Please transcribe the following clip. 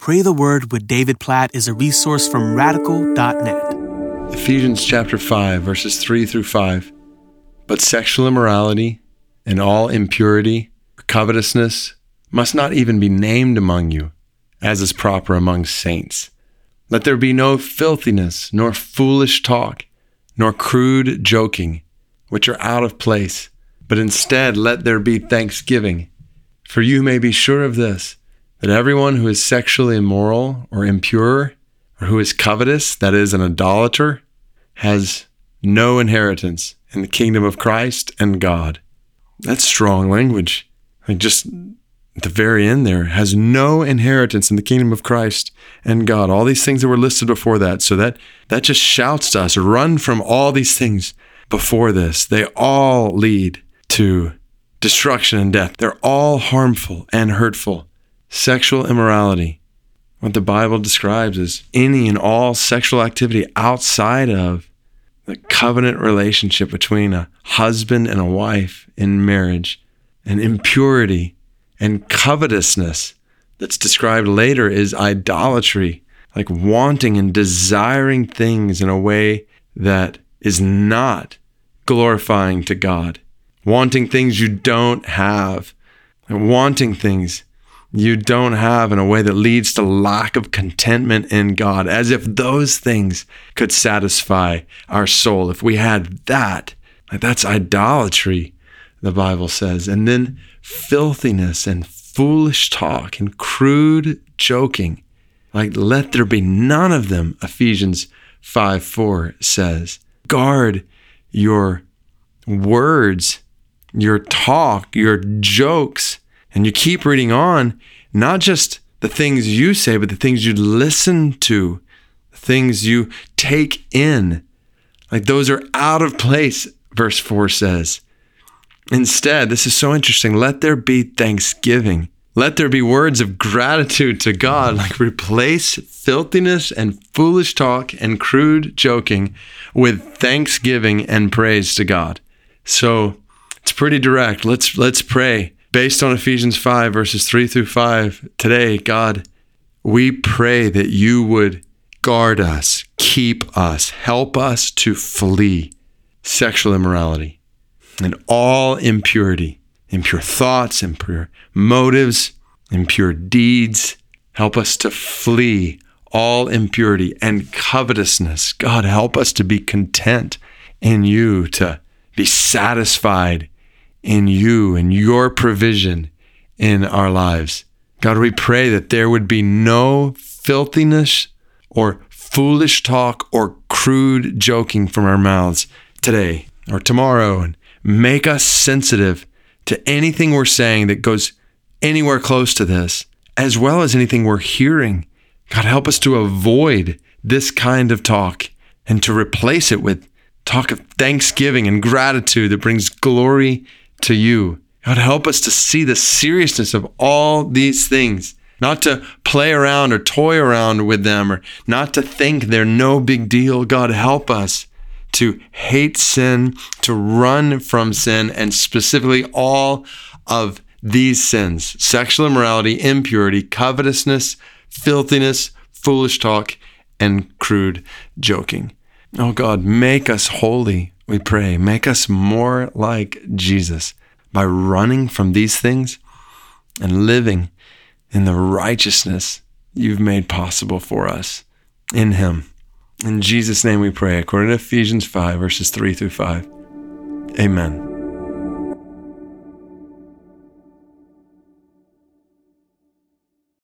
Pray the Word with David Platt is a resource from radical.net. Ephesians chapter 5, verses 3 through 5. But sexual immorality and all impurity, covetousness, must not even be named among you, as is proper among saints. Let there be no filthiness, nor foolish talk, nor crude joking, which are out of place, but instead let there be thanksgiving. For you may be sure of this that everyone who is sexually immoral or impure, or who is covetous, that is, an idolater, has no inheritance in the kingdom of Christ and God. That's strong language. Like just at the very end there, has no inheritance in the kingdom of Christ and God. All these things that were listed before that. So that that just shouts to us, run from all these things before this. They all lead to destruction and death. They're all harmful and hurtful sexual immorality, what the Bible describes as any and all sexual activity outside of the covenant relationship between a husband and a wife in marriage, and impurity and covetousness that's described later is idolatry, like wanting and desiring things in a way that is not glorifying to God, wanting things you don't have, and wanting things you don't have in a way that leads to lack of contentment in God, as if those things could satisfy our soul. If we had that, that's idolatry, the Bible says. And then filthiness and foolish talk and crude joking. Like, let there be none of them, Ephesians 5 4 says. Guard your words, your talk, your jokes and you keep reading on, not just the things you say, but the things you listen to, the things you take in. Like those are out of place, verse 4 says. Instead, this is so interesting. Let there be thanksgiving. Let there be words of gratitude to God, like replace filthiness and foolish talk and crude joking with thanksgiving and praise to God. So it's pretty direct. Let's let's pray based on Ephesians 5, verses 3 through 5, today, God, we pray that you would guard us, keep us, help us to flee sexual immorality and all impurity, impure thoughts, impure motives, impure deeds. Help us to flee all impurity and covetousness. God, help us to be content in you, to be satisfied in you and your provision in our lives. God, we pray that there would be no filthiness or foolish talk or crude joking from our mouths today or tomorrow and make us sensitive to anything we're saying that goes anywhere close to this, as well as anything we're hearing. God, help us to avoid this kind of talk and to replace it with talk of thanksgiving and gratitude that brings glory to you. God, help us to see the seriousness of all these things, not to play around or toy around with them or not to think they're no big deal. God, help us to hate sin, to run from sin, and specifically all of these sins sexual immorality, impurity, covetousness, filthiness, foolish talk, and crude joking. Oh God, make us holy we pray, make us more like Jesus by running from these things and living in the righteousness you've made possible for us in Him. In Jesus' name we pray, according to Ephesians 5, verses 3 through 5. Amen.